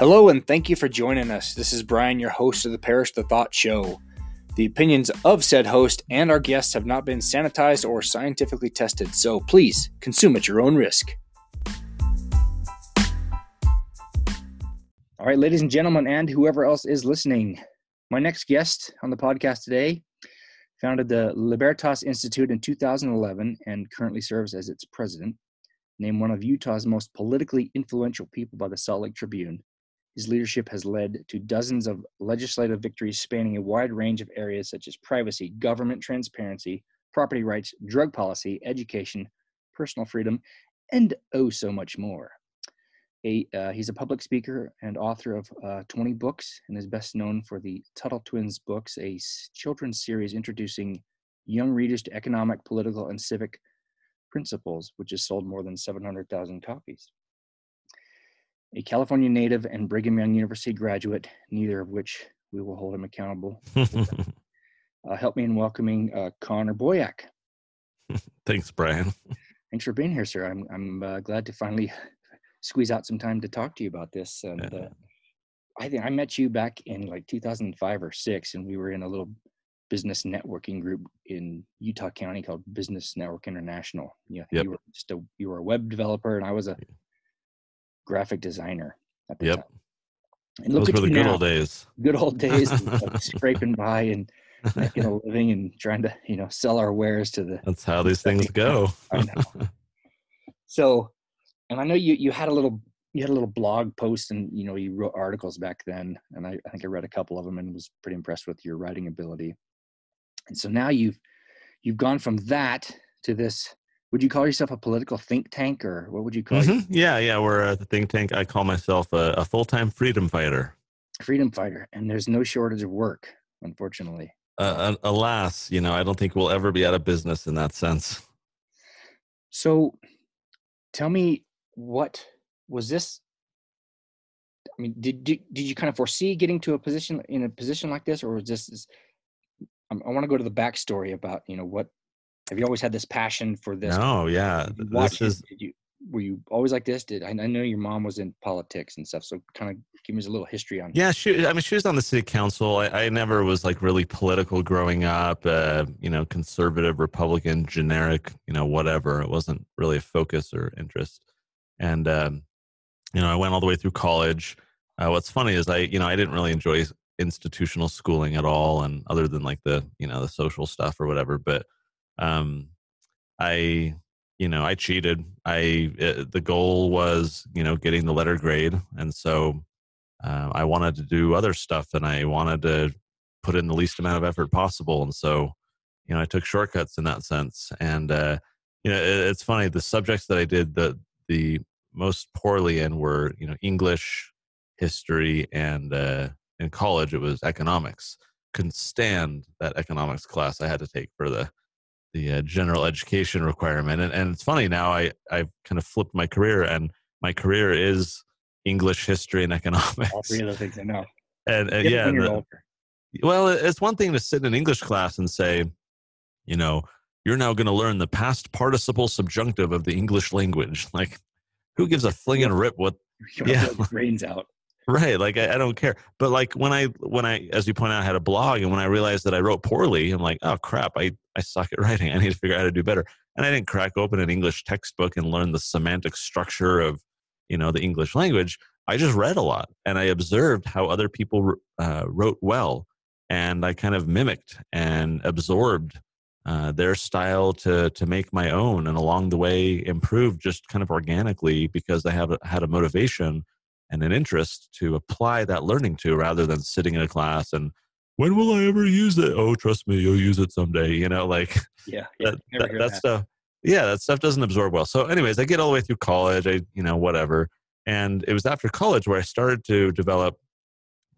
Hello, and thank you for joining us. This is Brian, your host of the Perish the Thought Show. The opinions of said host and our guests have not been sanitized or scientifically tested, so please consume at your own risk. All right, ladies and gentlemen, and whoever else is listening, my next guest on the podcast today founded the Libertas Institute in 2011 and currently serves as its president. Named one of Utah's most politically influential people by the Salt Lake Tribune. His leadership has led to dozens of legislative victories spanning a wide range of areas such as privacy, government transparency, property rights, drug policy, education, personal freedom, and oh, so much more. A, uh, he's a public speaker and author of uh, 20 books and is best known for the Tuttle Twins books, a children's series introducing young readers to economic, political, and civic principles, which has sold more than 700,000 copies a California native and Brigham Young University graduate, neither of which we will hold him accountable. uh, help me in welcoming uh, Connor Boyack. Thanks, Brian. Thanks for being here, sir. I'm I'm uh, glad to finally squeeze out some time to talk to you about this. And Yeah. uh, I think I met you back in like 2005 or six, and we were in a little business networking group in Utah County called Business Network International. Yeah, Yep. you were just a you were a web developer, and I was a graphic designer at the Yep. time. And look Those at were the good now. old days. good old days like, scraping by and making a living and trying to you know sell our wares to the That's how these things go. So and i know you you had a little you had a little blog post and you know you wrote articles back then and I, I think i read a couple of them and was pretty impressed with your writing ability and so now you've you've gone from that to this would you call yourself a political think tank or what would you call Mhm. Yeah, yeah. We're a think tank. I call myself a, a full time freedom fighter. freedom fighter and there's no shortage of work unfortunately Uh, uh, alas, you know, I don't think we'll ever be out of business in that sense. So tell me what was this I mean did did, did you kind of foresee getting to a position in a position like this or was this is- I want to go to the backstory about you know what have you always had this passion for this No, yeah. This is Did you were you always like this did I, I know your mom was in politics and stuff so kind of give me a little history on Yeah, she. I mean, she was on the city council. I, I never was like really political growing up. Uh, you know, conservative, Republican, generic. You know, whatever. It wasn't really a focus or interest. And um, you know, I went all the way through college. Uh, what's funny is I, you know, I didn't really enjoy institutional schooling at all, and other than like the, you know, the social stuff or whatever. But um, I, you know, I cheated. I uh, the goal was, you know, getting the letter grade, and so uh, I wanted to do other stuff and I wanted to put in the least amount of effort possible. And so, you know, I took shortcuts in that sense. And, uh, you know, it, it's funny, the subjects that I did the, the most poorly in were, you know, English, history, and uh, in college it was economics. Couldn't stand that economics class I had to take for the, the uh, general education requirement. And, and it's funny now I, I've kind of flipped my career and my career is English, history, and economics. all three of the things I know And, and yeah, the- well, it's one thing to sit in an English class and say, you know, you're now going to learn the past participle subjunctive of the English language. Like, who gives a fling and rip what? Yeah. brains out Right? Like, I, I don't care. But like when I when I, as you point out, I had a blog, and when I realized that I wrote poorly, I'm like, oh crap, I I suck at writing. I need to figure out how to do better. And I didn't crack open an English textbook and learn the semantic structure of, you know, the English language. I just read a lot and I observed how other people uh, wrote well, and I kind of mimicked and absorbed uh, their style to to make my own, and along the way improved just kind of organically because I have had a motivation and an interest to apply that learning to, rather than sitting in a class and when will I ever use it? Oh, trust me, you'll use it someday. You know, like yeah, yeah that, that, that stuff yeah that stuff doesn't absorb well so anyways i get all the way through college i you know whatever and it was after college where i started to develop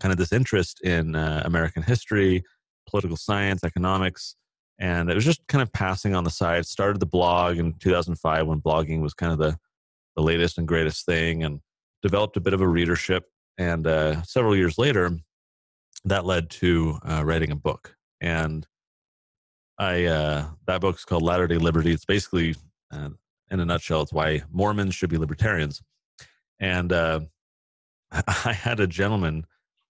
kind of this interest in uh, american history political science economics and it was just kind of passing on the side started the blog in 2005 when blogging was kind of the the latest and greatest thing and developed a bit of a readership and uh, several years later that led to uh, writing a book and I uh, that book's called Latter Day Liberty. It's basically, uh, in a nutshell, it's why Mormons should be libertarians. And uh, I had a gentleman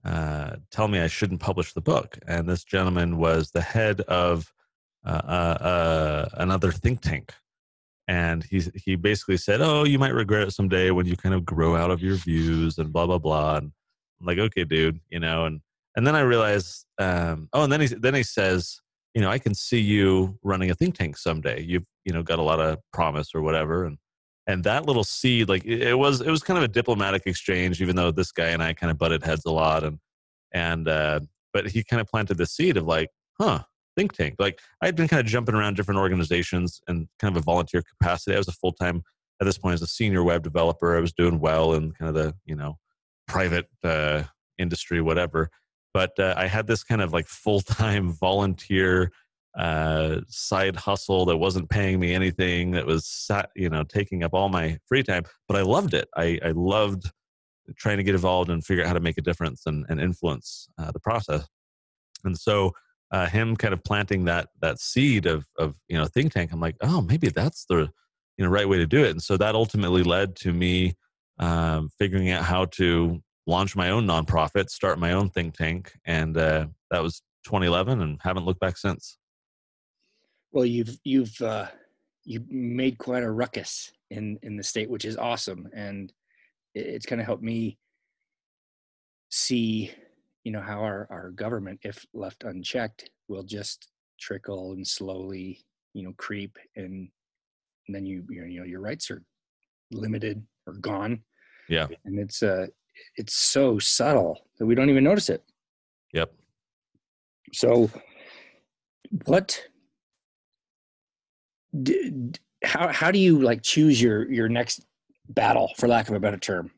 uh, tell me I shouldn't publish the book, and this gentleman was the head of uh, uh, uh another think tank, and he he basically said, "Oh, you might regret it someday when you kind of grow out of your views and blah blah blah." And I'm like, "Okay, dude," you know, and and then I realized, um, oh, and then he then he says, you know, I can see you running a think tank someday. You've you know got a lot of promise or whatever, and and that little seed like it was it was kind of a diplomatic exchange even though this guy and i kind of butted heads a lot and and uh but he kind of planted the seed of like huh think tank. Like i'd been kind of jumping around different organizations and kind of a volunteer capacity. I was a full-time at this point as a senior web developer. I was doing well in kind of the you know private uh industry whatever. But uh, i had this kind of like full-time volunteer uh, side hustle that wasn't paying me anything that was sat, you know taking up all my free time. But i loved it. I, I loved trying to get involved and figure out how to make a difference and, and influence uh, the process. And so uh, him kind of planting that that seed of of you know think tank i'm like oh maybe that's the you know right way to do it. And so that ultimately led to me um, figuring out how to launch my own nonprofit start my own think tank and uh, that was 2011 and haven't looked back since. Well, you've you've uh, you made quite a ruckus in in the state, which is awesome, and it's kind of helped me see, you know, how our our government, if left unchecked, will just trickle and slowly, you know, creep, and, and then you you know your rights are limited or gone. Yeah, and it's uh it's so subtle that we don't even notice it. Yep. So, what d- how how do you like choose your your next battle for lack of a better term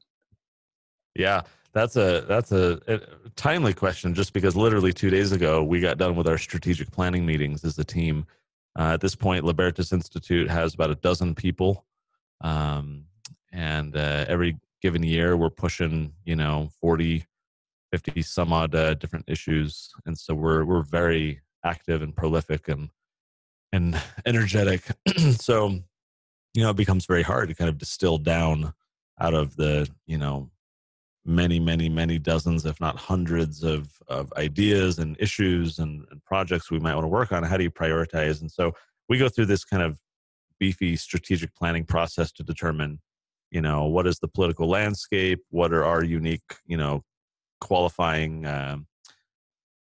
yeah that's a that's a, a, timely question just because literally two days ago we got done with our strategic planning meetings as a team. Uh, at this point libertas institute has about a dozen people. Um, and uh, every given year we're pushing you know 40 50 some odd uh, different issues. And so we're we're very active and prolific and and energetic. so, you know, it becomes very hard to kind of distill down out of the, you know, many, many, many dozens, if not hundreds of, of ideas and issues and, and projects we might want to work on. How do you prioritize? And so we go through this kind of beefy strategic planning process to determine, you know, what is the political landscape? What are our unique, you know, qualifying um,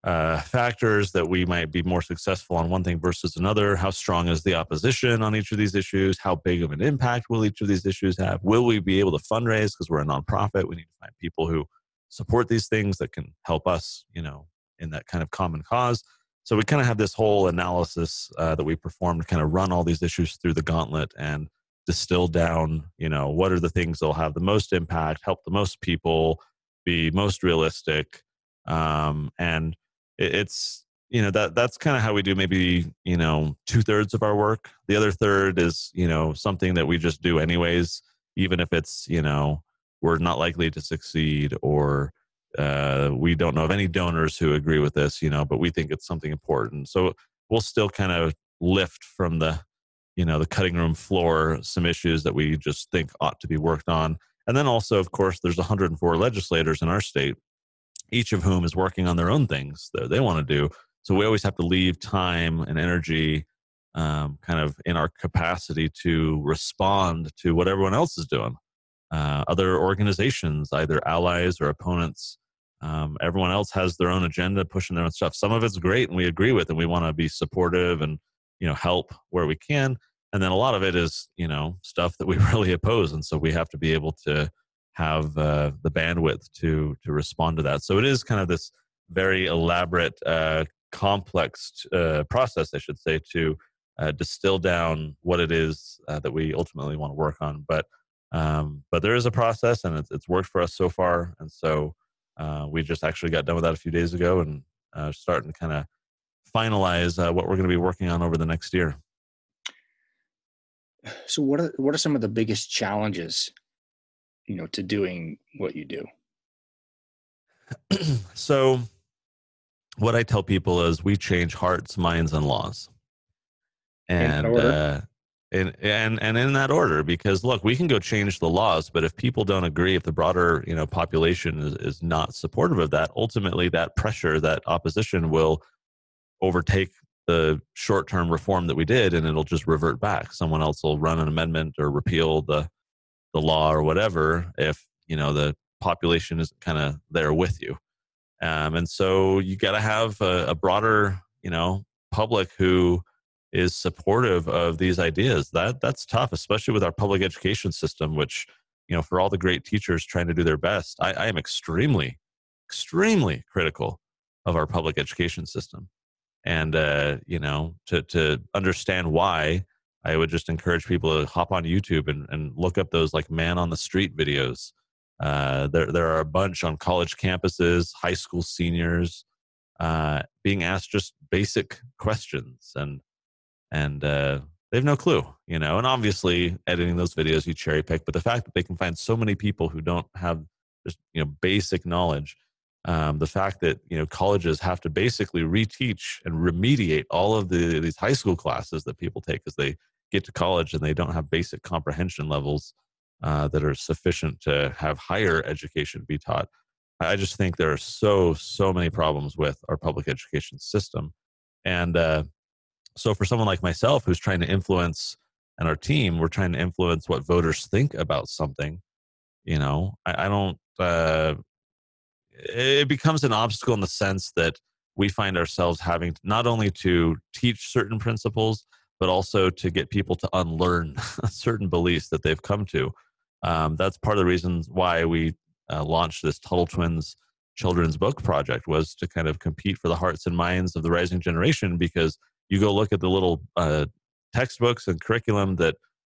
uh, factors that we might be more successful on one thing versus another. How strong is the opposition on each of these issues? How big of an impact will each of these issues have? Will we be able to fundraise because we're a nonprofit? We need to find people who support these things that can help us, you know, in that kind of common cause. So we kind of have this whole analysis uh, that we perform to kind of run all these issues through the gauntlet and distill down, you know, what are the things that'll have the most impact, help the most people, be most realistic, um, and it's you know that that's kind of how we do maybe you know two thirds of our work. The other third is you know something that we just do anyways even if it's you know we're not likely to succeed or uh, we don't know of any donors who agree with this you know but we think it's something important. So we'll still kind of lift from the you know the cutting room floor some issues that we just think ought to be worked on. And then also of course there's 104 legislators in our state each of whom is working on their own things that they want to do. So we always have to leave time and energy um, kind of in our capacity to respond to what everyone else is doing. Uh, other organizations, either allies or opponents, um, everyone else has their own agenda, pushing their own stuff. Some of it's great and we agree with, and we want to be supportive and you know help where we can. And then a lot of it is you know stuff that we really oppose, and so we have to be able to have uh, the bandwidth to to respond to that. So it is kind of this very elaborate, uh, complex uh, process, I should say, to uh, distill down what it is uh, that we ultimately want to work on. But um, but there is a process, and it's, it's worked for us so far. And so uh, we just actually got done with that a few days ago, and starting to kind of finalize what we're going to be working on over the next year. So, what are what are some of the biggest challenges you know to doing what you do. So what i tell people is we change hearts minds and laws. And uh, and and and in that order because look we can go change the laws but if people don't agree if the broader you know population is, is not supportive of that ultimately that pressure that opposition will overtake the short-term reform that we did and it'll just revert back. Someone else will run an amendment or repeal the the law or whatever if you know the population is kind of there with you um, and so you got to have a, a broader you know public who is supportive of these ideas. That that's tough, especially with our public education system, which you know, for all the great teachers trying to do their best, I, I am extremely, extremely critical of our public education system. And uh, you know, to to understand why, I would just encourage people to hop on YouTube and, and look up those like man on the street videos. Uh, there there are a bunch on college campuses, high school seniors, uh, being asked just basic questions and and uh, they have no clue, you know. And obviously, editing those videos, you cherry pick. But the fact that they can find so many people who don't have just you know basic knowledge, um, the fact that you know colleges have to basically reteach and remediate all of the these high school classes that people take as they get to college and they don't have basic comprehension levels uh, that are sufficient to have higher education be taught. I just think there are so so many problems with our public education system, and uh, so for someone like myself who's trying to influence and our team we're trying to influence what voters think about something you know i, I don't uh, it becomes an obstacle in the sense that we find ourselves having not only to teach certain principles but also to get people to unlearn certain beliefs that they've come to um, that's part of the reasons why we uh, launched this tuttle twins children's book project was to kind of compete for the hearts and minds of the rising generation because you go look at the little uh, textbooks and curriculum that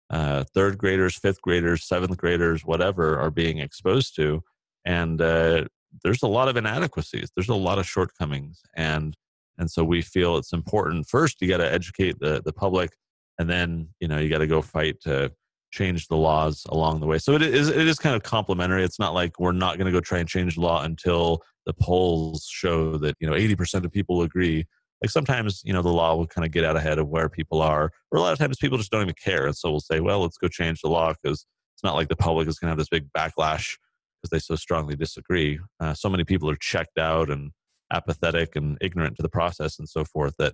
uh, third graders, fifth graders, seventh graders, whatever, are being exposed to, and uh, there's a lot of inadequacies. There's a lot of shortcomings, and and so we feel it's important. First, you got to educate the the public, and then you know you got to go fight to change the laws along the way. So it is it is kind of complementary. It's not like we're not going to go try and change the law until the polls show that you know 80% of people agree like sometimes you know the law will kind of get out ahead of where people are or a lot of times people just don't even care and so we'll say well let's go change the law because it's not like the public is going to have this big backlash because they so strongly disagree uh, so many people are checked out and apathetic and ignorant to the process and so forth that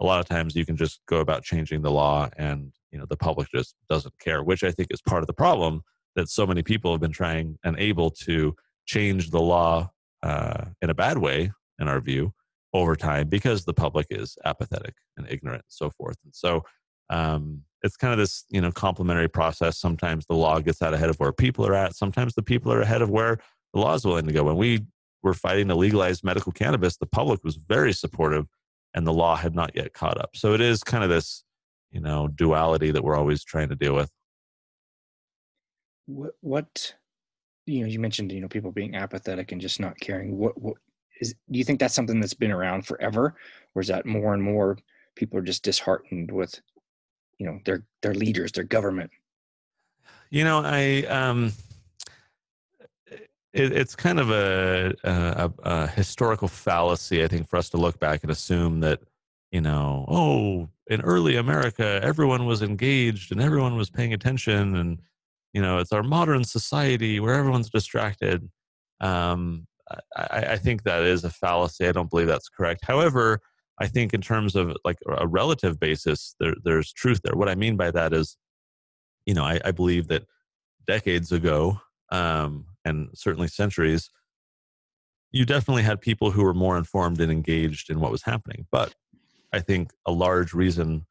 a lot of times you can just go about changing the law and you know the public just doesn't care which i think is part of the problem that so many people have been trying and able to change the law uh, in a bad way in our view over time because the public is apathetic and ignorant and so forth. And so um, it's kind of this you know complementary process. Sometimes the law gets out ahead of where people are at. Sometimes the people are ahead of where the law is willing to go. When we were fighting to legalize medical cannabis, the public was very supportive, and the law had not yet caught up. So it is kind of this you know duality that we're always trying to deal with. What, what you know, you mentioned you know people being apathetic and just not caring. What what is do you think that's something that's been around forever or is that more and more people are just disheartened with you know their their leaders their government you know i um it, it's kind of a, a, a historical fallacy i think for us to look back and assume that you know oh in early america everyone was engaged and everyone was paying attention and you know it's our modern society where everyone's distracted um, I, I think that is a fallacy. I don't believe that's correct. However, I think in terms of like a relative basis, there, there's truth there. What I mean by that is, you know, I, I believe that decades ago, um, and certainly centuries, you definitely had people who were more informed and engaged in what was happening. But I think a large reason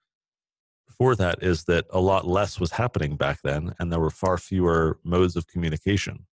for that is that a lot less was happening back then, and there were far fewer modes of communication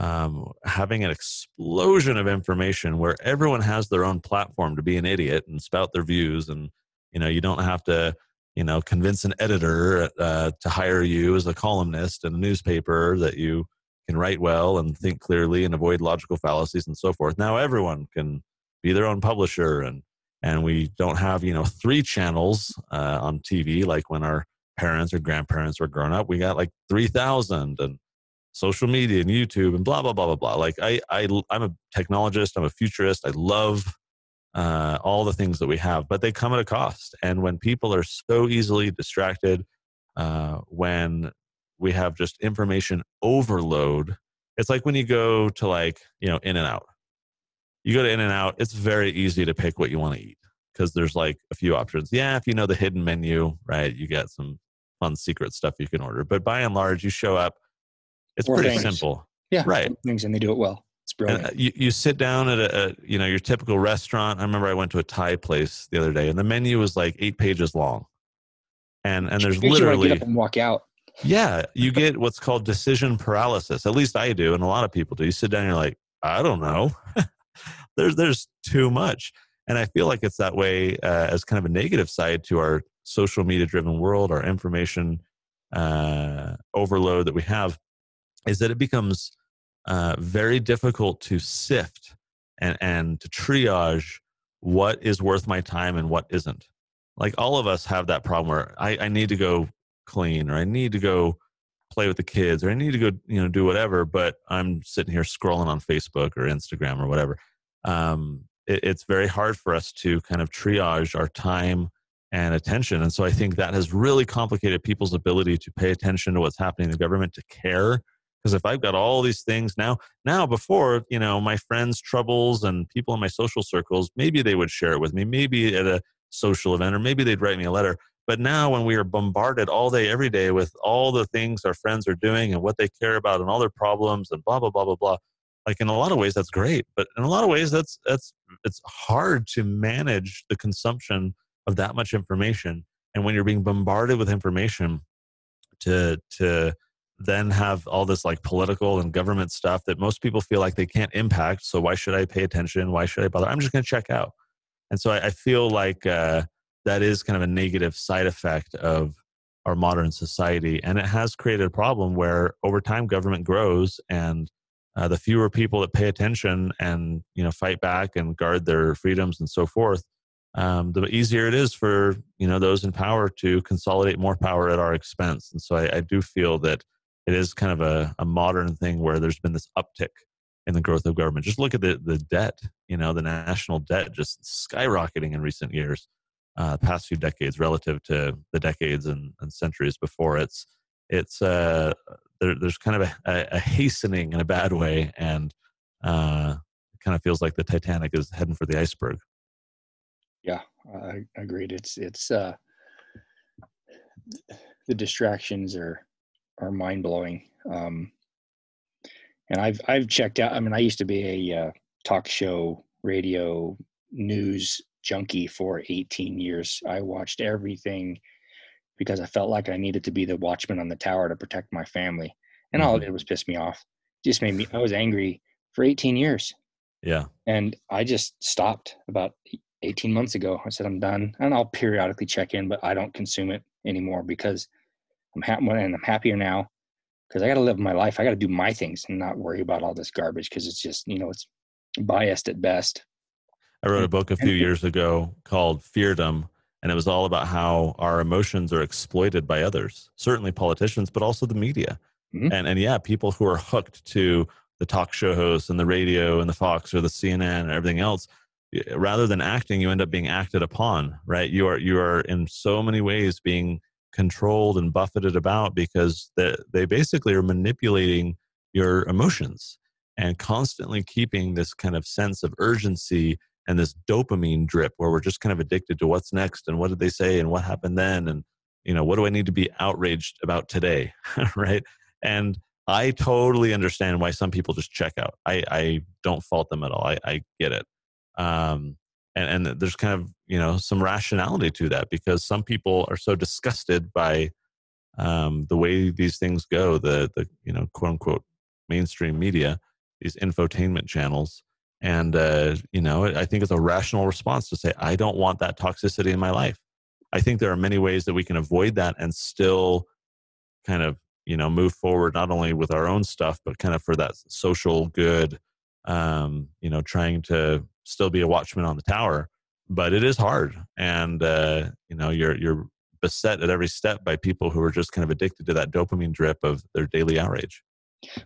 um, having an explosion of information where everyone has their own platform to be an idiot and spout their views and you know you don't have to you know convince an editor uh, to hire you as a columnist in a newspaper that you can write well and think clearly and avoid logical fallacies and so forth now everyone can be their own publisher and and we don't have you know three channels uh, on tv like when our parents or grandparents were growing up we got like 3000 and social media and YouTube and blah blah blah blah blah. Like I I I'm a technologist. I'm a futurist. I love uh, all the things that we have, but they come at a cost. And when people are so easily distracted, uh, when we have just information overload. It's like when you go to like you know In and Out. You go to In and Out. It's very easy to pick what you want to eat because there's like a few options. Yeah, if you know the hidden menu, right, you get some fun secret stuff you can order. But by and large, you show up. It's pretty things. simple. Yeah, Right. Things and they do it well. It's brilliant. And uh, you, you sit down at a, a you know your typical restaurant. I remember I went to a Thai place the other day, and the menu was like eight pages long, and and there's Makes you literally get up and walk out. Yeah, you get what's called decision paralysis. At least I do, and a lot of people do. You sit down, and you're like, I don't know. there's there's too much, and I feel like it's that way uh, as kind of a negative side to our social media driven world, our information uh, overload that we have, is that it becomes uh, very difficult to sift and and to triage what is worth my time and what isn't. Like all of us have that problem where I, I need to go clean or I need to go play with the kids or I need to go, you know, do whatever, but I'm sitting here scrolling on Facebook or Instagram or whatever. Um, it, it's very hard for us to kind of triage our time and attention. And so I think that has really complicated people's ability to pay attention to what's happening in the government, to care. Because if I've got all these things now, now before, you know, my friends' troubles and people in my social circles, maybe they would share it with me, maybe at a social event, or maybe they'd write me a letter. But now, when we are bombarded all day, every day with all the things our friends are doing and what they care about and all their problems and blah blah blah blah blah, like in a lot of ways that's great, but in a lot of ways that's that's it's hard to manage the consumption of that much information. And when you're being bombarded with information, to to then have all this like political and government stuff that most people feel like they can't impact. So why should I pay attention? Why should I bother? I'm just going to check out. And so I, I feel like uh, that is kind of a negative side effect of our modern society, and it has created a problem where over time government grows, and uh, the fewer people that pay attention and you know fight back and guard their freedoms and so forth, um, the easier it is for you know those in power to consolidate more power at our expense. And so I, I do feel that it is kind of a, a modern thing where there's been this uptick in the growth of government. Just look at the the debt, you know, the national debt just skyrocketing in recent years, uh, past few decades relative to the decades and, and centuries before. It's it's uh, there, there's kind of a, a, hastening in a bad way, and uh, it kind of feels like the Titanic is heading for the iceberg. Yeah, I agreed. It's it's uh, the distractions are are mind blowing. Um, and I've I've checked out. I mean, I used to be a uh, talk show radio news junkie for 18 years. I watched everything because I felt like I needed to be the watchman on the tower to protect my family. And all it mm-hmm. did was piss me off. Just made me I was angry for 18 years. Yeah. And I just stopped about 18 months ago. I said I'm done. And I'll periodically check in, but I don't consume it anymore because I'm happy and I'm happier now because I got to live my life. I got to do my things and not worry about all this garbage because it's just, you know, it's biased at best. I wrote a book a few years ago called Feardom, and it was all about how our emotions are exploited by others, certainly politicians, but also the media. Mhm. And and yeah, people who are hooked to the talk show hosts and the radio and the Fox or the CNN and everything else, rather than acting, you end up being acted upon, right? You are you are in so many ways being controlled and buffeted about because they they basically are manipulating your emotions and constantly keeping this kind of sense of urgency and this dopamine drip where we're just kind of addicted to what's next and what did they say and what happened then and you know what do i need to be outraged about today right? And i totally understand why some people just check out. I i don't fault them at all. I i get it. Um and and there's kind of you know some rationality to that because some people are so disgusted by um the way these things go the the you know quote unquote mainstream media these infotainment channels and uh, you know i think it's a rational response to say i don't want that toxicity in my life. I think there are many ways that we can avoid that and still kind of you know move forward not only with our own stuff but kind of for that social good um, you know trying to still be a watchman on the tower. But it is hard. And uh, you know you're you're beset at every step by people who are just kind of addicted to that dopamine drip of their daily outrage.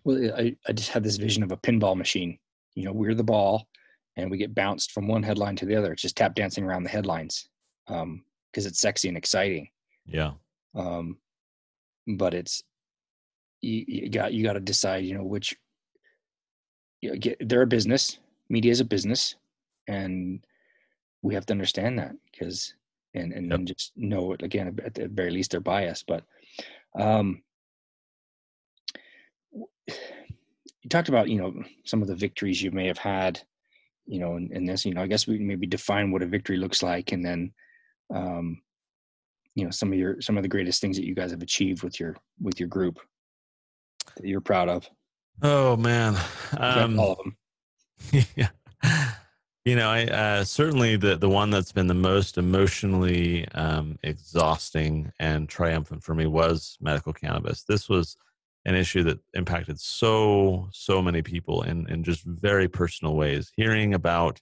Well, I, I just have this vision of a pinball machine. You know, we're the ball and we get bounced from one headline to the other. It's just tap dancing around the headlines Um, because it's sexy and exciting. yeah Um, but it's you, you got you got to decide you know which you know, get they're a business media is a business and we have to understand that because and and yep. then just know it again at the very least they're biased but um you talked about you know some of the victories you may have had you know in, in this you know i guess we can maybe define what a victory looks like and then um you know some of your some of the greatest things that you guys have achieved with your with your group that you're proud of. Oh man. Um, all of them yeah. You know i uh, certainly the the one that's been the most emotionally um, exhausting and triumphant for me was medical cannabis. This was an issue that impacted so so many people in in just very personal ways. Hearing about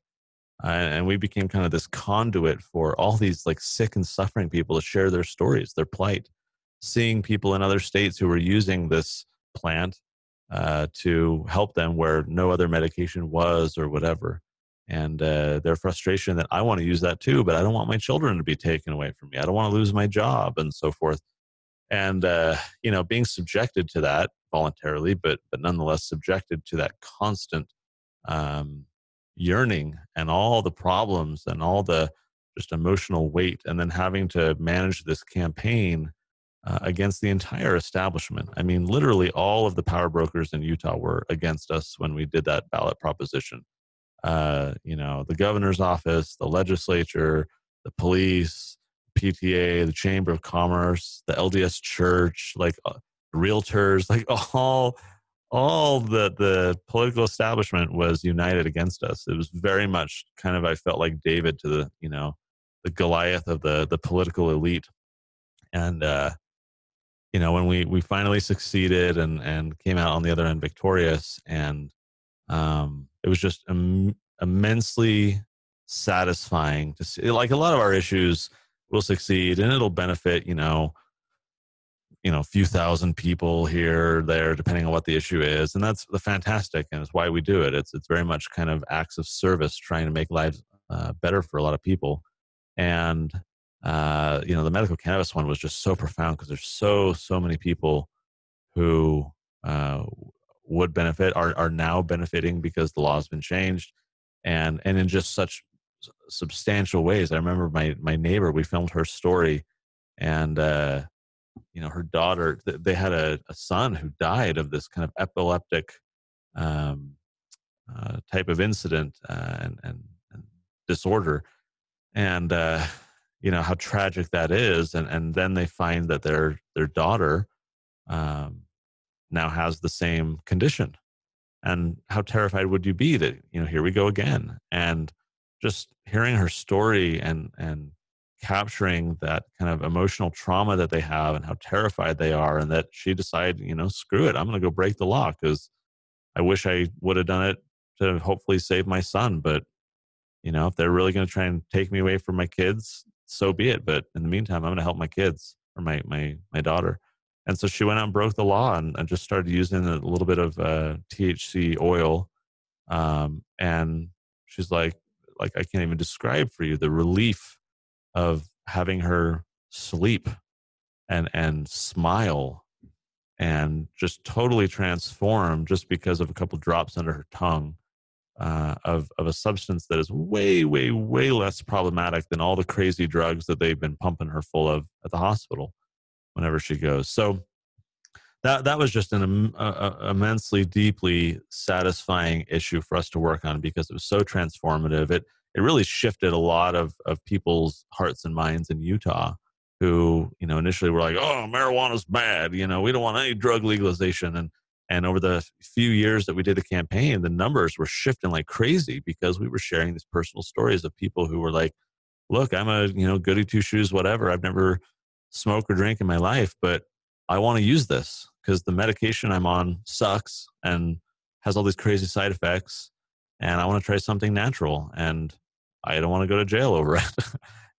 uh, and we became kind of this conduit for all these like sick and suffering people to share their stories their plight. Seeing people in other states who were using this plant uh, to help them where no other medication was or whatever. And uh, their frustration that i want to use that too but i don't want my children to be taken away from me. I don't want to lose my job and so forth and uh, you know being subjected to that voluntarily but but nonetheless subjected to that constant um, yearning and all the problems and all the just emotional weight and then having to manage this campaign uh, against the entire establishment. I mean literally all of the power brokers in utah were against us when we did that ballot proposition. Uh, you know the governor's office the legislature the police PTA, the Chamber of Commerce, the LDS Church, like uh, realtors, like all all the the political establishment was united against us. It was very much kind of I felt like David to the you know the Goliath of the the political elite, and uh, you know when we we finally succeeded and and came out on the other end victorious, and um, it was just Im- immensely satisfying to see. Like a lot of our issues will succeed and it'll benefit you know you know a few thousand people here there depending on what the issue is and that's the fantastic and it's why we do it. It's it's very much kind of acts of service trying to make lives uh, better for a lot of people. And uh, you know the medical cannabis one was just so profound because there's so so many people who uh, would benefit are are now benefiting because the law has been changed. And and in just such substantial ways. I remember my my neighbor. We filmed her story, and uh, you know her daughter. They had a, a, son who died of this kind of epileptic um, uh, type of incident uh, and, and, and, disorder, and uh, you know how tragic that is. And and then they find that their their daughter um, now has the same condition. And how terrified would you be that you know here we go again and just hearing her story and and capturing that kind of emotional trauma that they have and how terrified they are and that she decided you know screw it i'm going to go break the law because i wish i would have done it to hopefully save my son but you know if they're really going to try and take me away from my kids so be it but in the meantime i'm going to help my kids or my my my daughter. And so she went out and broke the law and, and just started using a little bit of uh, thc oil um, and she's like like I can't even describe for you the relief of having her sleep and and smile and just totally transform just because of a couple drops under her tongue uh, of of a substance that is way way way less problematic than all the crazy drugs that they've been pumping her full of at the hospital whenever she goes. So that that was just an immensely deeply satisfying issue for us to work on because it was so transformative. It it really shifted a lot of of people's hearts and minds in Utah who you know initially were like oh marijuana's bad you know we don't want any drug legalization. And and over the few years that we did the campaign the numbers were shifting like crazy because we were sharing these personal stories of people who were like look i'm a you know goody two shoes whatever. I've never smoked or drank in my life but i want to use this because the medication I'm on sucks and has all these crazy side effects, and I want to try something natural, and I don't want to go to jail over it.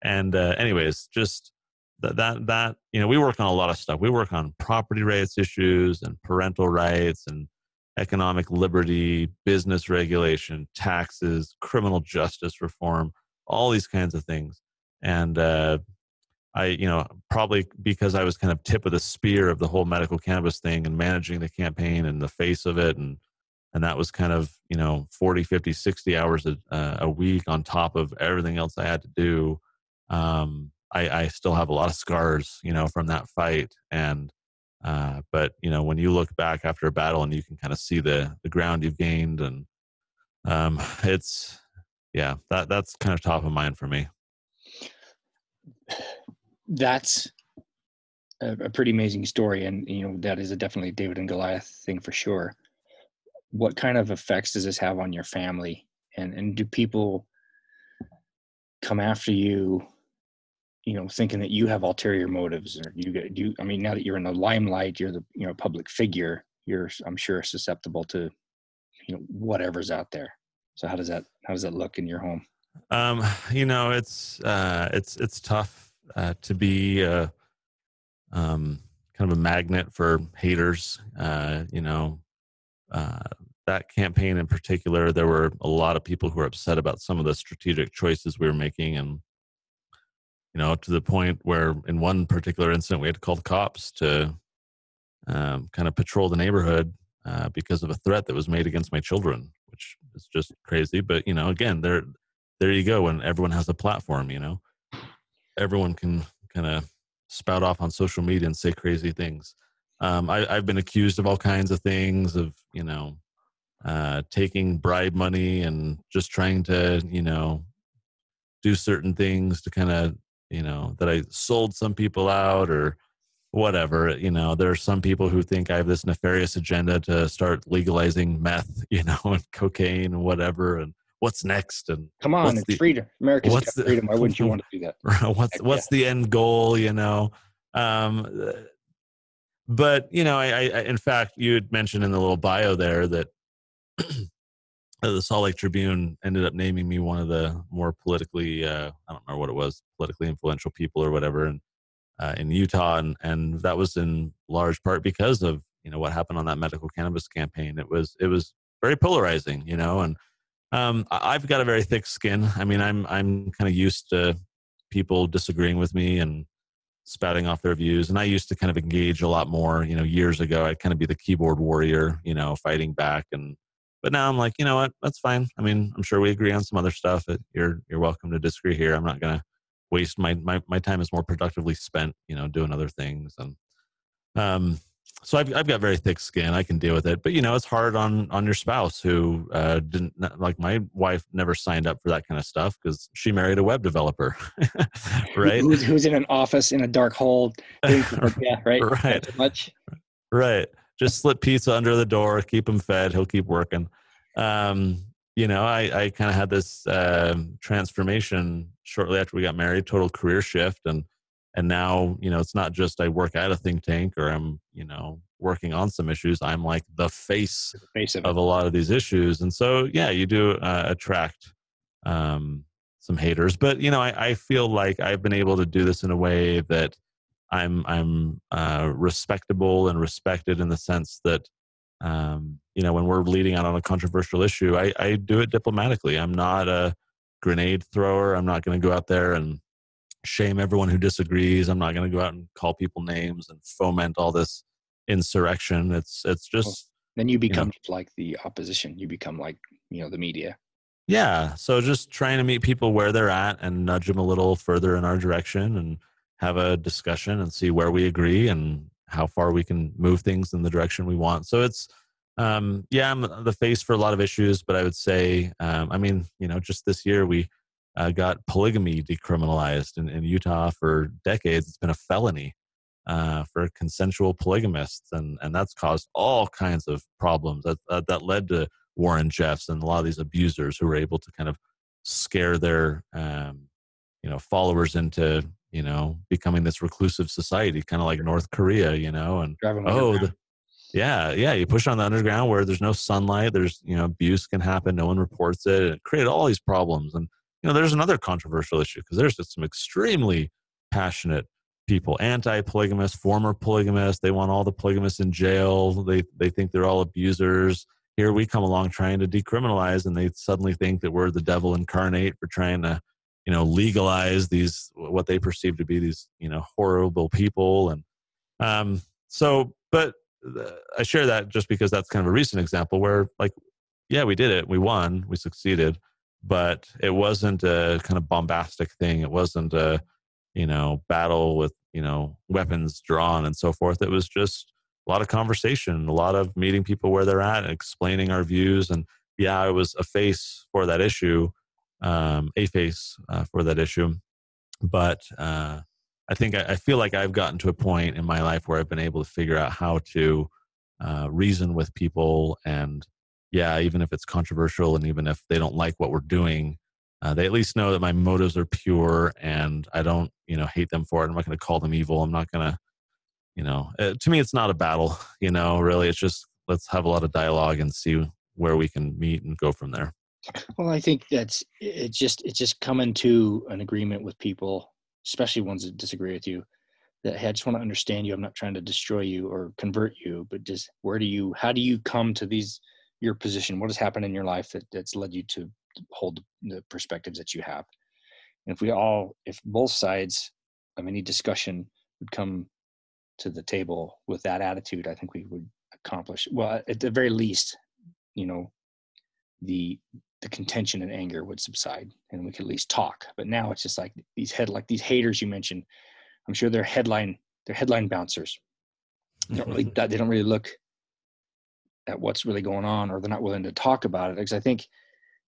and uh, anyways, just that that that you know, we work on a lot of stuff. We work on property rights issues and parental rights and economic liberty, business regulation, taxes, criminal justice reform, all these kinds of things. And uh, I, you know, probably because I was kind of tip of the spear of the whole medical cannabis thing and managing the campaign and the face of it. And, and that was kind of, you know, 40, 50, 60 hours a, uh, a week on top of everything else I had to do. Um, I, I still have a lot of scars, you know, from that fight. And, uh, but you know, when you look back after a battle and you can kind of see the, the ground you've gained and, um, it's, yeah, that, that's kind of top of mind for me that's a, a, pretty amazing story, and you know that is a definitely David and Goliath thing for sure. What kind of effects does this have on your family, and and do people come after you? You know, thinking that you have ulterior motives, or you get you. I mean, now that you're in the limelight, you're the you know public figure. You're, I'm sure, susceptible to you know whatever's out there. So how does that how does that look in your home? Um, you know, it's uh, it's it's tough uh, to be a, um, kind of a magnet for haters. Uh, you know, uh, that campaign in particular, there were a lot of people who were upset about some of the strategic choices we were making, and you know, to the point where in one particular incident we had to call the cops to um, kind of patrol the neighborhood uh, because of a threat that was made against my children, which is just crazy. But you know, again, there, there you go. When everyone has a platform, you know, everyone can kind of spout off on social media and say crazy things. Um, I, have been accused of all kinds of things, of you know, uh, taking bribe money and just trying to you know do certain things to kind of you know that I sold some people out or whatever. You know, there are some people who think I have this nefarious agenda to start legalizing meth, you know, and cocaine and whatever, and what's next and come on it's the, freedom. America's what's the, freedom. Why wouldn't you want to do that? What's what's yeah. the end goal you know? Um but you know I, I in fact you had mentioned in the little bio there that the salt lake tribune ended up naming me one of the more politically uh i don't remember what it was politically influential people or whatever and uh, in utah and and that was in large part because of you know what happened on that medical cannabis campaign. It was it was very polarizing you know and um, I've got a very thick skin. I mean, I'm I'm kind of used to people disagreeing with me and spouting off their views. And I used to kind of engage a lot more. You know, years ago, I'd kind of be the keyboard warrior. You know, fighting back. And but now I'm like, you know what? That's fine. I mean, I'm sure we agree on some other stuff. You're you're welcome to disagree here. I'm not gonna waste my my my time is more productively spent. You know, doing other things and um so I've, I've got very thick skin. I can deal with it. But you know it's hard on on your spouse who uh, didn't like my wife never signed up for that kind of stuff because she married a web developer right? who's, who's, in an office in a dark hole yeah right? Right. much. Right. Just slip pizza under the door keep him fed he'll keep working. Um, you know i i kind of had this uh, transformation shortly after we got married total career shift and and now you know it's not just i work at a think tank or i'm you know working on some issues i'm like the face, the face of, of a lot of these issues. And so yeah you do uh, attract um, some haters. But you know I, I, feel like i've been able to do this in a way that i'm i'm uh, respectable and respected in the sense that um, you know when we're leading out on a controversial issue I, I do it diplomatically. I'm not a grenade thrower. I'm not going to go out there and shame everyone who disagrees. I'm not going to go out and call people names and foment all this insurrection. It's it's just well, then you become you know, like the opposition. You become like you know the media. Yeah. So just trying to meet people where they're at and nudge them a little further in our direction and have a discussion and see where we agree and how far we can move things in the direction we want. So it's um yeah, I'm the face for a lot of issues, but I would say um I mean, you know, just this year we uh, got polygamy decriminalized in, in, Utah for decades. It's been a felony uh, for consensual polygamists, and, and that's caused all kinds of problems. That, that, that led to Warren Jeffs and a lot of these abusers who were able to kind of scare their um, you know followers into you know becoming this reclusive society, kind of like North Korea, you know, and oh. The, yeah, yeah. You push on the underground where there's no sunlight. There's you know abuse can happen. No one reports it. It created all these problems, and you know, there's another controversial issue because there's some extremely passionate people, anti-polygamists, former polygamists. They want all the polygamists in jail. They they think they're all abusers. Here we come along trying to decriminalize, and they suddenly think that we're the devil incarnate for trying to, you know legalize these what they perceive to be these you know horrible people and um so but i share that just because that's kind of a recent example where like yeah we did it we won we succeeded but it wasn't a kind of bombastic thing it wasn't a you know battle with you know weapons drawn and so forth it was just a lot of conversation a lot of meeting people where they're at and explaining our views and yeah i was a face for that issue um, a face uh, for that issue. But uh, I think I, I, feel like I've gotten to a point in my life where I've been able to figure out how to uh, reason with people. And yeah, even if it's controversial and even if they don't like what we're doing, uh, they at least know that my motives are pure and I don't, you know, hate them for it. I'm not going to call them evil. I'm not going to, you know, uh, to me, it's not a battle, you know, really. It's just let's have a lot of dialogue and see where we can meet and go from there. Well, I think that's it's just it's just coming to an agreement with people, especially ones that disagree with you. That hey, I just want to understand you. I'm not trying to destroy you or convert you, but just where do you how do you come to these your position? What has happened in your life that that's led you to hold the perspectives that you have? And if we all, if both sides of any discussion would come to the table with that attitude, I think we would accomplish well. At the very least, you know, the the contention and anger would subside and we could at least talk. But now it's just like these head like these haters you mentioned. I'm sure they're headline they're headline bouncers. They don't really they don't really look at what's really going on or they're not willing to talk about it because I think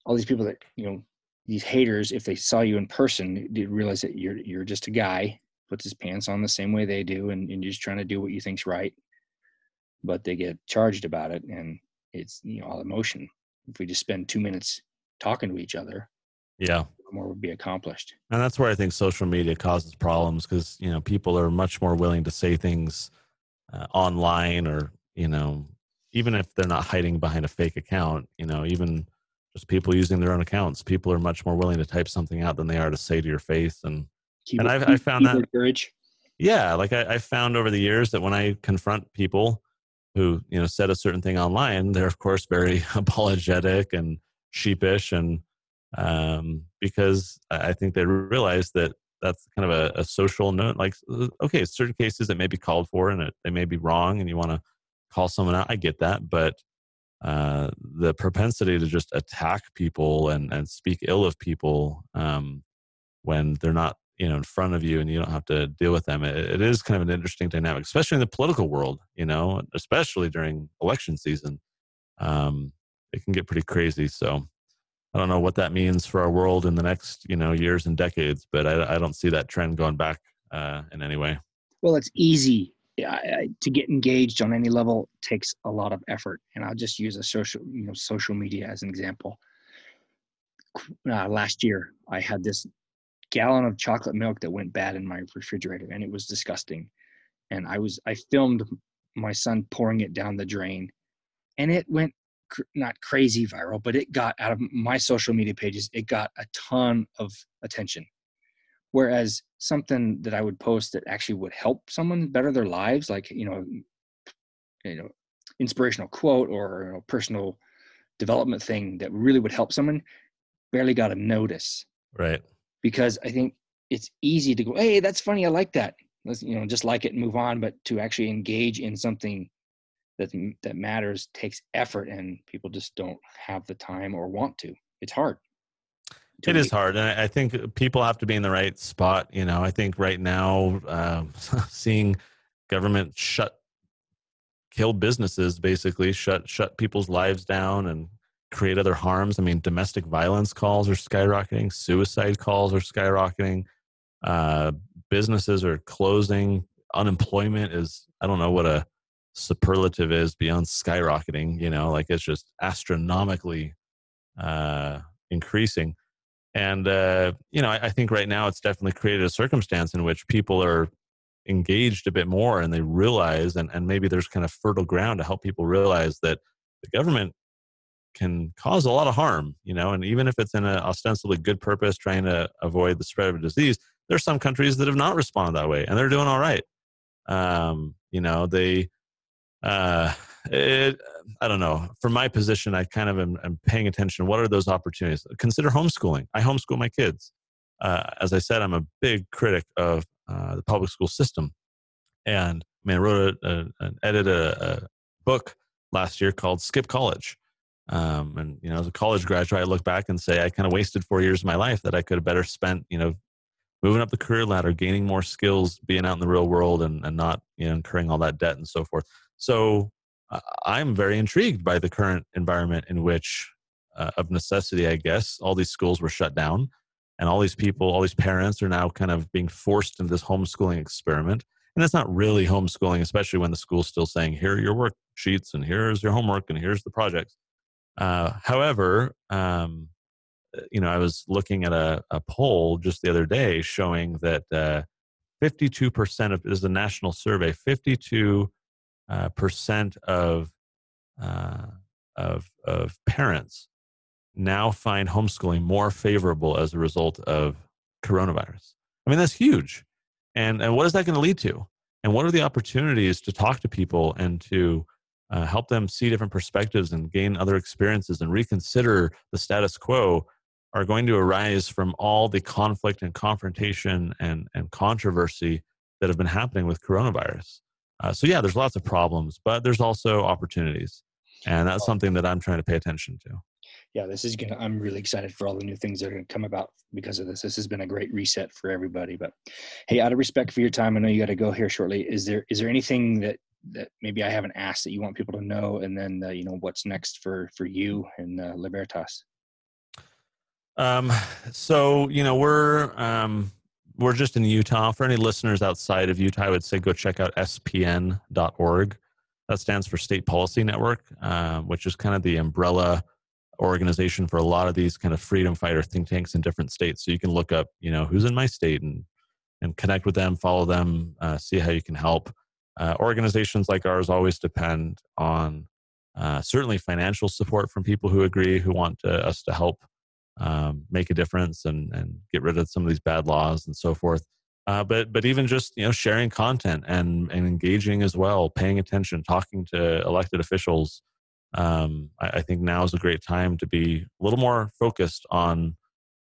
all these people that you know these haters if they saw you in person they realize that you're you're just a guy puts his pants on the same way they do and, and you're just trying to do what you think's right. But they get charged about it and it's you know all emotion. If we just spend two minutes talking to each other yeah. more would be accomplished. And that's where i think social media causes problems because you know people are much more willing to say things uh, online or you know even if they're not hiding behind a fake account you know even just people using their own accounts people are much more willing to type something out than they are to say to your face and keep and I've, I found that courage yeah like I, I found over the years that when i confront people who you know said a certain thing online they're of course very apologetic and sheepish and um, because I think they realize that that's kind of a, a, social note. Like, uh, okay, certain cases that may be called for and it, they may be wrong, and you want to call someone out. I get that, but uh, the propensity to just attack people and and speak ill of people um, when they're not you know in front of you and you don't have to deal with them it, it is kind of an interesting dynamic especially in the political world you know especially during election season um, it can get pretty crazy. So I don't know what that means for our world in the next you know years and decades, but I, I don't see that trend going back uh, in any way. Well, it's easy to get engaged on any level takes a lot of effort, and I'll just use a social you know social media as an example. Uh, last year, I had this gallon of chocolate milk that went bad in my refrigerator, and it was disgusting. And I was I filmed my son pouring it down the drain, and it went cr- not crazy viral, but it got out of my social media pages, it got a ton of attention. Whereas something that I would post that actually would help someone better their lives, like you know, you know, inspirational quote or you know, personal development thing that really would help someone, barely got a notice. Right. Because I think it's easy to go, hey, that's funny, I like that. Let's you know just like it and move on. But to actually engage in something that that matters takes effort and people just don't have the time or want to it's hard it is hard and i think people have to be in the right spot you know? I think right now uh, seeing government shut kill businesses basically shut shut people's lives down and create other harms. I mean domestic violence calls are skyrocketing suicide calls are skyrocketing uh, businesses are closing unemployment is i don't know what a superlative is beyond skyrocketing you know? Like it's just astronomically uh increasing and uh you know I, I, think right now it's definitely created a circumstance in which people are engaged a bit more and they realize and, and maybe there's kind of fertile ground to help people realize that the government can cause a lot of harm you know? And even if it's in an ostensibly good purpose trying to avoid the spread of a disease there's some countries that have not responded that way and they're doing all right. Um, you know they uh, it, I don't know. From my position, I kind of am, am, paying attention. What are those opportunities? Consider homeschooling. I homeschool my kids. uh, as I said, I'm a big critic of uh, the public school system. And I mean, I wrote a, a, an edited a, a, book last year called Skip College. Um, and you know, as a college graduate, I look back and say I kind of wasted four years of my life that I could have better spent, you know, moving up the career ladder, gaining more skills, being out in the real world, and, and not you know incurring all that debt and so forth. So I'm very intrigued by the current environment in which, uh, of necessity, I guess, all these schools were shut down, and all these people, all these parents, are now kind of being forced into this homeschooling experiment. And it's not really homeschooling, especially when the school's still saying, "Here are your worksheets, and here's your homework, and here's the projects." Uh, however, um, uh, you know, I was looking at a, a poll just the other day showing that uh, 52% of this is a national survey, 52 uh, percent of uh, of of parents now find homeschooling more favorable as a result of coronavirus. I mean, that's huge. And and what is that going to lead to? And what are the opportunities to talk to people and to uh, help them see different perspectives and gain other experiences and reconsider the status quo are going to arise from all the conflict and confrontation and, and controversy that have been happening with coronavirus. Uh, so, yeah, there's lots of problems, but there's also opportunities. And that's something that I'm trying to pay attention to. Yeah, this is gonna. I'm really excited for all the new things that are gonna come about because of this. This has been a great reset for everybody. But hey, out of respect for your time, I know you got to go here shortly. Is there is there anything that that maybe I haven't asked that you want people to know, and then uh, you know what's next for for you and uh, Libertas? Um, so you know we're um, we're just in Utah. For any listeners outside of Utah, I would say go check out spn.org. That stands for State Policy Network, uh, which is kind of the umbrella organization for a lot of these kind of freedom fighter think tanks in different states. So you can look up, you know, who's in my state and and connect with them, follow them, uh, see how you can help. Uh, organizations like ours always depend on uh, certainly financial support from people who agree, who want to, us to help um, make a difference and, and get rid of some of these bad laws and so forth. Uh, but but even just you know sharing content and, and engaging as well, paying attention, talking to elected officials. Um, I, I, think now is a great time to be a little more focused on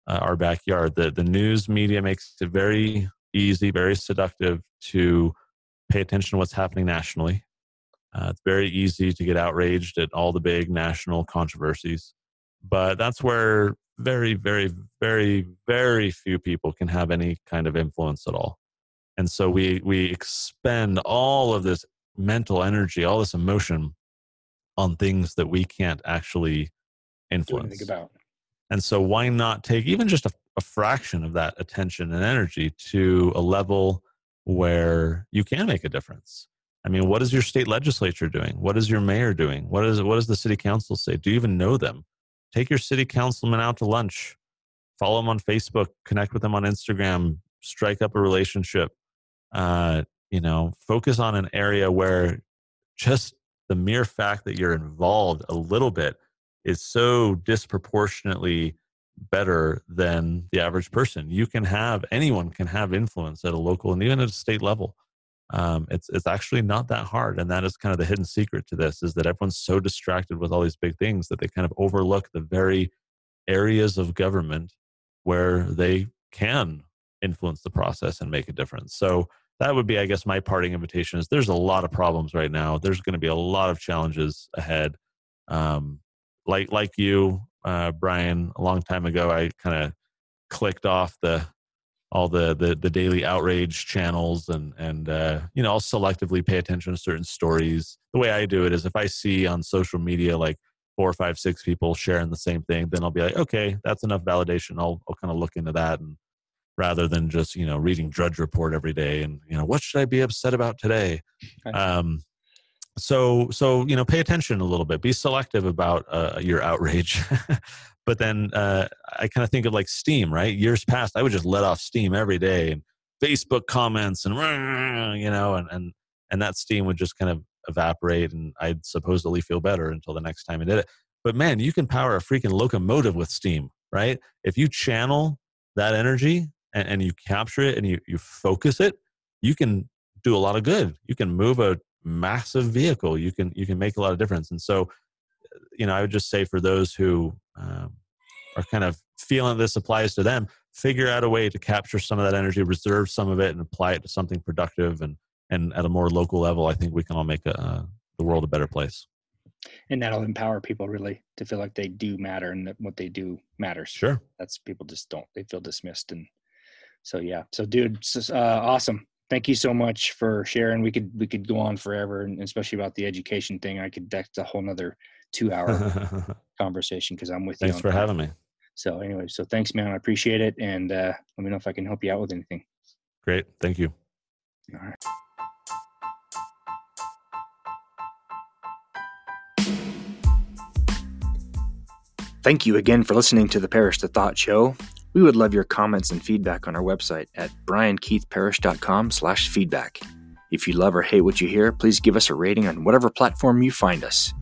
uh, our backyard. The the news media makes it very easy, very seductive to pay attention to what's happening nationally. Uh, it's very easy to get outraged at all the big national controversies, but that's where very, very, very, very few people can have any kind of influence at all. And so we we expend all of this mental energy, all this emotion on things that we can't actually influence. about. And so why not take even just a, a fraction of that attention and energy to a level where you can make a difference? I mean, what is your state legislature doing? What is your mayor doing? What is what does the city council say? Do you even know them? Take your city councilman out to lunch. Follow them on facebook. Connect with them on instagram. Strike up a relationship. Uh, you know focus on an area where just the mere fact that you're involved a little bit is so disproportionately better than the average person. You can have anyone can have influence at a local and even at a state level um, it's it's actually not that hard and that is kind of the hidden secret to this is that everyone's so distracted with all these big things that they kind of overlook the very areas of government where they can influence the process and make a difference. So that would be i guess my parting invitation is there's a lot of problems right now. There's going to be a lot of challenges ahead. Um, like like you uh, brian a long time ago i kind of clicked off the all the, the the daily outrage channels and and uh, you know I'll selectively pay attention to certain stories. The way I do it is if I see on social media like four or five six people sharing the same thing, then I'll be like, okay, that's enough validation. I'll I'll kind of look into that and rather than just you know reading Drudge Report every day and you know what should I be upset about today. Um, so so you know pay attention a little bit be selective about uh, your outrage but then uh, I kind of think of like Steam, right? Years past, I would just let off Steam every day and Facebook comments and you know, and and and that steam would just kind of evaporate, and I'd supposedly feel better until the next time I did it. But man, you can power a freaking locomotive with Steam, right? If you channel that energy and, and you capture it and you you focus it, you can do a lot of good. You can move a massive vehicle. You can you can make a lot of difference. And so you know, I would just say for those who um, are kind of feeling this applies to them, figure out a way to capture some of that energy, reserve some of it, and apply it to something productive and and at a more local level, I think we can all make a, uh, the world a better place. And that'll empower people really to feel like they do matter and that what they do matters. Sure. That's people just don't. They feel dismissed and so yeah. So dude, uh, awesome. Thank you so much for sharing. We could we could go on forever, and especially about the education thing. I could that's a whole nother two hour conversation because I'm with thanks you. Thanks for that. having me. So anyway, so thanks, man. I appreciate it, and uh, let me know if I can help you out with anything. Great, thank you. All right. Thank you again for listening to the Parish the Thought Show. We would love your comments and feedback on our website at briankeithparish.com slash feedback. If you love or hate what you hear, please give us a rating on whatever platform you find us.